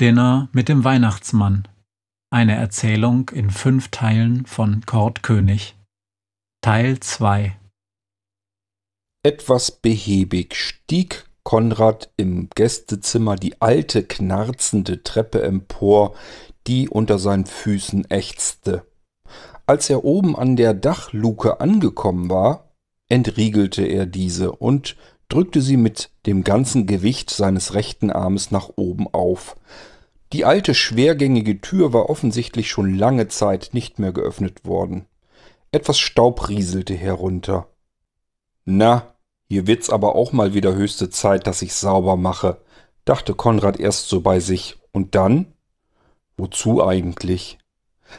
Dinner mit dem Weihnachtsmann. Eine Erzählung in fünf Teilen von Kurt König. Teil 2 Etwas behäbig stieg Konrad im Gästezimmer die alte knarzende Treppe empor, die unter seinen Füßen ächzte. Als er oben an der Dachluke angekommen war, entriegelte er diese und drückte sie mit dem ganzen Gewicht seines rechten Armes nach oben auf. Die alte schwergängige Tür war offensichtlich schon lange Zeit nicht mehr geöffnet worden. Etwas Staub rieselte herunter. Na, hier wird's aber auch mal wieder höchste Zeit, dass ich sauber mache, dachte Konrad erst so bei sich. Und dann? Wozu eigentlich?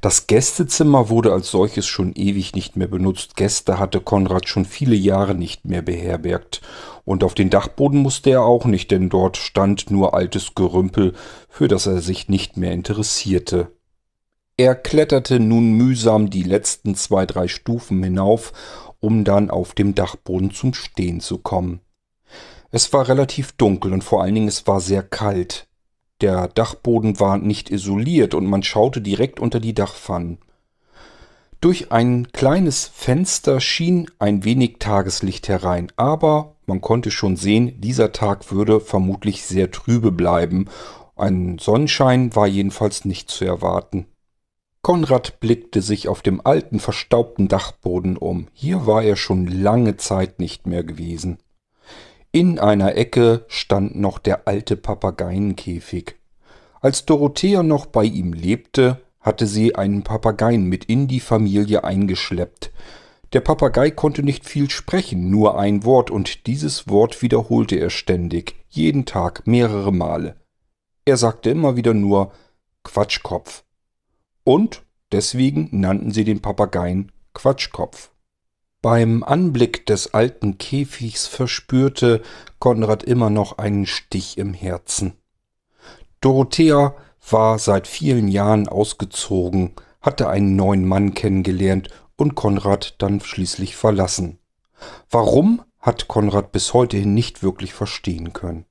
Das Gästezimmer wurde als solches schon ewig nicht mehr benutzt. Gäste hatte Konrad schon viele Jahre nicht mehr beherbergt. Und auf den Dachboden musste er auch nicht, denn dort stand nur altes Gerümpel, für das er sich nicht mehr interessierte. Er kletterte nun mühsam die letzten zwei, drei Stufen hinauf, um dann auf dem Dachboden zum Stehen zu kommen. Es war relativ dunkel und vor allen Dingen es war sehr kalt. Der Dachboden war nicht isoliert und man schaute direkt unter die Dachpfannen. Durch ein kleines Fenster schien ein wenig Tageslicht herein, aber man konnte schon sehen, dieser Tag würde vermutlich sehr trübe bleiben. Ein Sonnenschein war jedenfalls nicht zu erwarten. Konrad blickte sich auf dem alten, verstaubten Dachboden um. Hier war er schon lange Zeit nicht mehr gewesen. In einer Ecke stand noch der alte Papageienkäfig. Als Dorothea noch bei ihm lebte, hatte sie einen Papageien mit in die Familie eingeschleppt. Der Papagei konnte nicht viel sprechen, nur ein Wort, und dieses Wort wiederholte er ständig, jeden Tag mehrere Male. Er sagte immer wieder nur Quatschkopf. Und deswegen nannten sie den Papageien Quatschkopf. Beim Anblick des alten Käfigs verspürte Konrad immer noch einen Stich im Herzen. Dorothea war seit vielen Jahren ausgezogen, hatte einen neuen Mann kennengelernt und Konrad dann schließlich verlassen. Warum hat Konrad bis heute hin nicht wirklich verstehen können.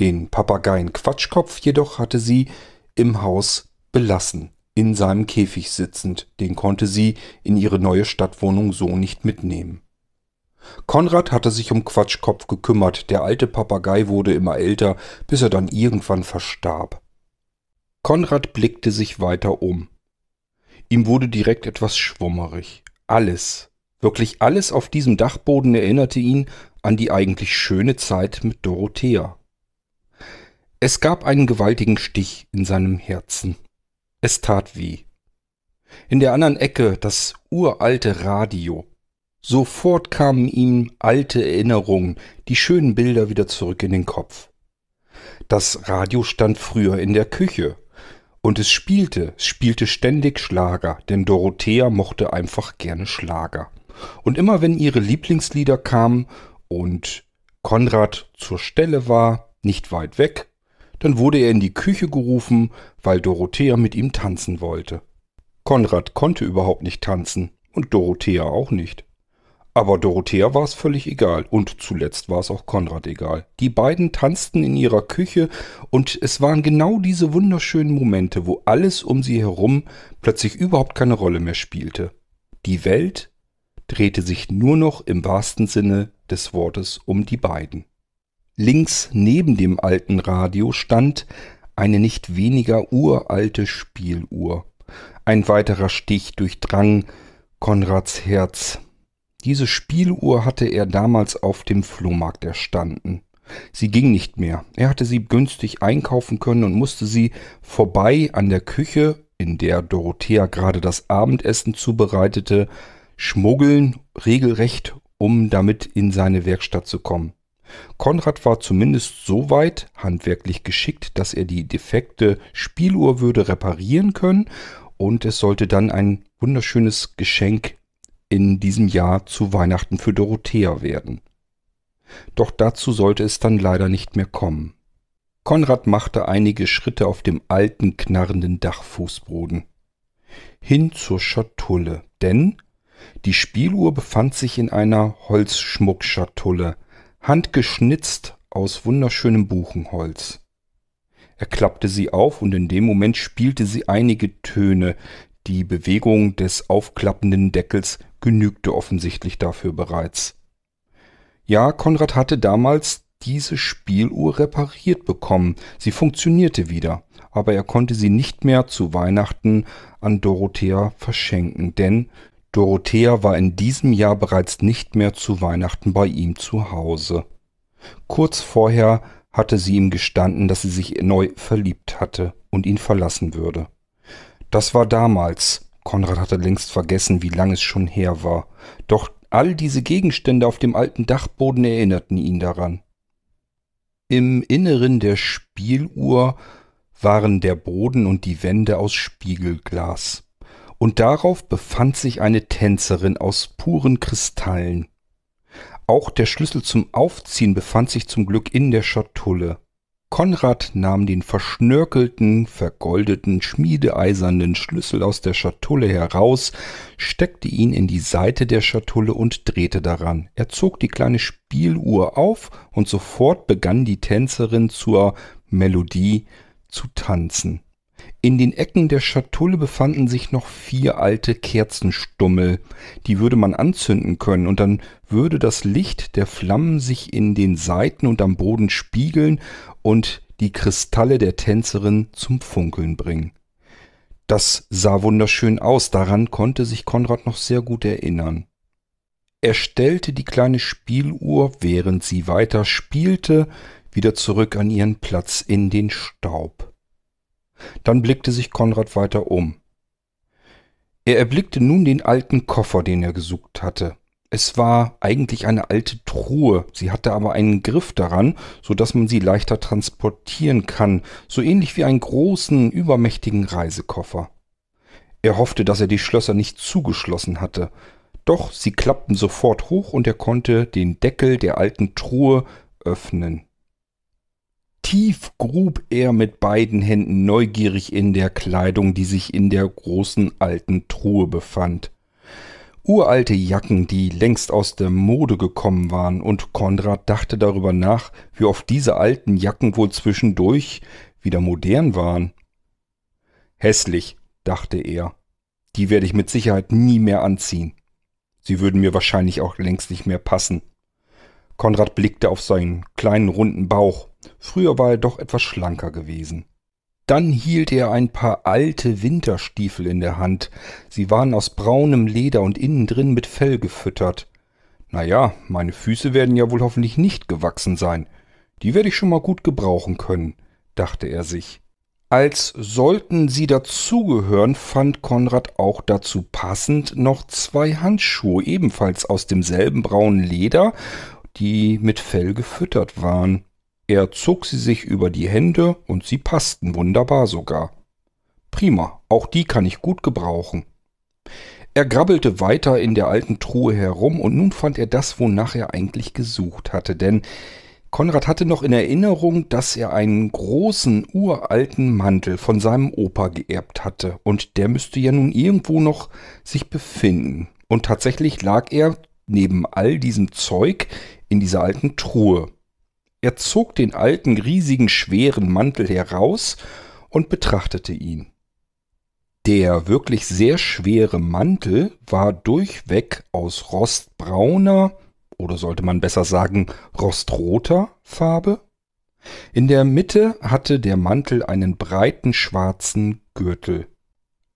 Den Papageien Quatschkopf jedoch hatte sie im Haus belassen in seinem Käfig sitzend, den konnte sie in ihre neue Stadtwohnung so nicht mitnehmen. Konrad hatte sich um Quatschkopf gekümmert, der alte Papagei wurde immer älter, bis er dann irgendwann verstarb. Konrad blickte sich weiter um. Ihm wurde direkt etwas schwummerig. Alles, wirklich alles auf diesem Dachboden erinnerte ihn an die eigentlich schöne Zeit mit Dorothea. Es gab einen gewaltigen Stich in seinem Herzen. Es tat weh. In der anderen Ecke das uralte Radio. Sofort kamen ihm alte Erinnerungen, die schönen Bilder wieder zurück in den Kopf. Das Radio stand früher in der Küche. Und es spielte, es spielte ständig Schlager, denn Dorothea mochte einfach gerne Schlager. Und immer wenn ihre Lieblingslieder kamen und Konrad zur Stelle war, nicht weit weg, dann wurde er in die Küche gerufen, weil Dorothea mit ihm tanzen wollte. Konrad konnte überhaupt nicht tanzen und Dorothea auch nicht. Aber Dorothea war es völlig egal und zuletzt war es auch Konrad egal. Die beiden tanzten in ihrer Küche und es waren genau diese wunderschönen Momente, wo alles um sie herum plötzlich überhaupt keine Rolle mehr spielte. Die Welt drehte sich nur noch im wahrsten Sinne des Wortes um die beiden. Links neben dem alten Radio stand eine nicht weniger uralte Spieluhr. Ein weiterer Stich durchdrang Konrads Herz. Diese Spieluhr hatte er damals auf dem Flohmarkt erstanden. Sie ging nicht mehr. Er hatte sie günstig einkaufen können und musste sie vorbei an der Küche, in der Dorothea gerade das Abendessen zubereitete, schmuggeln, regelrecht, um damit in seine Werkstatt zu kommen. Konrad war zumindest so weit handwerklich geschickt, dass er die defekte Spieluhr würde reparieren können und es sollte dann ein wunderschönes Geschenk in diesem Jahr zu Weihnachten für Dorothea werden. Doch dazu sollte es dann leider nicht mehr kommen. Konrad machte einige Schritte auf dem alten, knarrenden Dachfußboden. Hin zur Schatulle, denn die Spieluhr befand sich in einer Holzschmuckschatulle, handgeschnitzt aus wunderschönem Buchenholz. Er klappte sie auf und in dem Moment spielte sie einige Töne. Die Bewegung des aufklappenden Deckels genügte offensichtlich dafür bereits. Ja, Konrad hatte damals diese Spieluhr repariert bekommen. Sie funktionierte wieder, aber er konnte sie nicht mehr zu Weihnachten an Dorothea verschenken, denn Dorothea war in diesem Jahr bereits nicht mehr zu Weihnachten bei ihm zu Hause. Kurz vorher hatte sie ihm gestanden, dass sie sich neu verliebt hatte und ihn verlassen würde. Das war damals. Konrad hatte längst vergessen, wie lang es schon her war. Doch all diese Gegenstände auf dem alten Dachboden erinnerten ihn daran. Im Inneren der Spieluhr waren der Boden und die Wände aus Spiegelglas. Und darauf befand sich eine Tänzerin aus puren Kristallen. Auch der Schlüssel zum Aufziehen befand sich zum Glück in der Schatulle. Konrad nahm den verschnörkelten, vergoldeten, schmiedeeisernen Schlüssel aus der Schatulle heraus, steckte ihn in die Seite der Schatulle und drehte daran. Er zog die kleine Spieluhr auf und sofort begann die Tänzerin zur Melodie zu tanzen. In den Ecken der Schatulle befanden sich noch vier alte Kerzenstummel. Die würde man anzünden können, und dann würde das Licht der Flammen sich in den Seiten und am Boden spiegeln und die Kristalle der Tänzerin zum Funkeln bringen. Das sah wunderschön aus, daran konnte sich Konrad noch sehr gut erinnern. Er stellte die kleine Spieluhr, während sie weiter spielte, wieder zurück an ihren Platz in den Staub. Dann blickte sich Konrad weiter um. Er erblickte nun den alten Koffer, den er gesucht hatte. Es war eigentlich eine alte Truhe, sie hatte aber einen Griff daran, so dass man sie leichter transportieren kann, so ähnlich wie einen großen, übermächtigen Reisekoffer. Er hoffte, dass er die Schlösser nicht zugeschlossen hatte, doch sie klappten sofort hoch und er konnte den Deckel der alten Truhe öffnen. Tief grub er mit beiden Händen neugierig in der Kleidung, die sich in der großen alten Truhe befand. Uralte Jacken, die längst aus der Mode gekommen waren, und Konrad dachte darüber nach, wie oft diese alten Jacken wohl zwischendurch wieder modern waren. Hässlich, dachte er. Die werde ich mit Sicherheit nie mehr anziehen. Sie würden mir wahrscheinlich auch längst nicht mehr passen. Konrad blickte auf seinen kleinen runden Bauch. Früher war er doch etwas schlanker gewesen. Dann hielt er ein paar alte Winterstiefel in der Hand. Sie waren aus braunem Leder und innen drin mit Fell gefüttert. Na ja, meine Füße werden ja wohl hoffentlich nicht gewachsen sein. Die werde ich schon mal gut gebrauchen können, dachte er sich. Als sollten sie dazugehören, fand Konrad auch dazu passend noch zwei Handschuhe, ebenfalls aus demselben braunen Leder die mit Fell gefüttert waren. Er zog sie sich über die Hände und sie passten wunderbar sogar. Prima, auch die kann ich gut gebrauchen. Er grabbelte weiter in der alten Truhe herum und nun fand er das, wonach er eigentlich gesucht hatte, denn Konrad hatte noch in Erinnerung, dass er einen großen, uralten Mantel von seinem Opa geerbt hatte, und der müsste ja nun irgendwo noch sich befinden. Und tatsächlich lag er neben all diesem Zeug in dieser alten Truhe. Er zog den alten, riesigen, schweren Mantel heraus und betrachtete ihn. Der wirklich sehr schwere Mantel war durchweg aus rostbrauner oder sollte man besser sagen rostroter Farbe. In der Mitte hatte der Mantel einen breiten schwarzen Gürtel.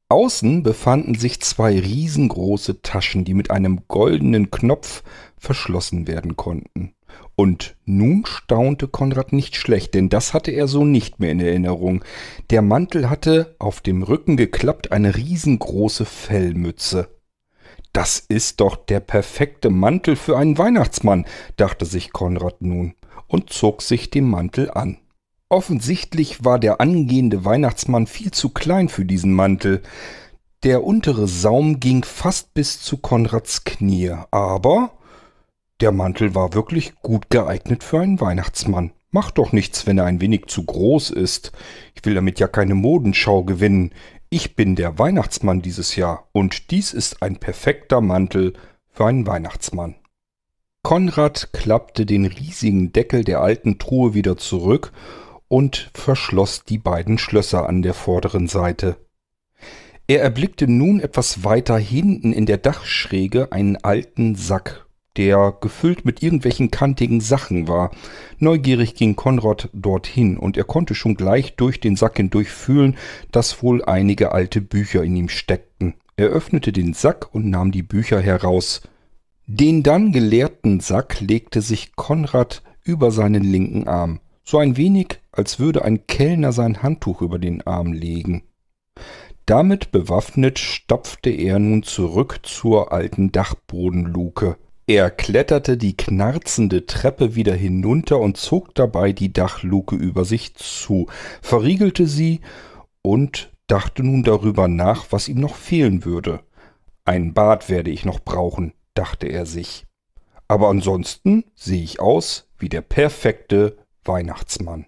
Außen befanden sich zwei riesengroße Taschen, die mit einem goldenen Knopf verschlossen werden konnten. Und nun staunte Konrad nicht schlecht, denn das hatte er so nicht mehr in Erinnerung. Der Mantel hatte auf dem Rücken geklappt eine riesengroße Fellmütze. Das ist doch der perfekte Mantel für einen Weihnachtsmann, dachte sich Konrad nun und zog sich den Mantel an. Offensichtlich war der angehende Weihnachtsmann viel zu klein für diesen Mantel. Der untere Saum ging fast bis zu Konrads Knie, aber der Mantel war wirklich gut geeignet für einen Weihnachtsmann. Macht doch nichts, wenn er ein wenig zu groß ist. Ich will damit ja keine Modenschau gewinnen. Ich bin der Weihnachtsmann dieses Jahr und dies ist ein perfekter Mantel für einen Weihnachtsmann. Konrad klappte den riesigen Deckel der alten Truhe wieder zurück und verschloss die beiden Schlösser an der vorderen Seite. Er erblickte nun etwas weiter hinten in der Dachschräge einen alten Sack, der gefüllt mit irgendwelchen kantigen Sachen war. Neugierig ging Konrad dorthin, und er konnte schon gleich durch den Sack hindurch fühlen, dass wohl einige alte Bücher in ihm steckten. Er öffnete den Sack und nahm die Bücher heraus. Den dann geleerten Sack legte sich Konrad über seinen linken Arm, so ein wenig, als würde ein Kellner sein Handtuch über den Arm legen. Damit bewaffnet stapfte er nun zurück zur alten Dachbodenluke. Er kletterte die knarzende Treppe wieder hinunter und zog dabei die Dachluke über sich zu, verriegelte sie und dachte nun darüber nach, was ihm noch fehlen würde. Ein Bad werde ich noch brauchen, dachte er sich. Aber ansonsten sehe ich aus wie der perfekte Weihnachtsmann.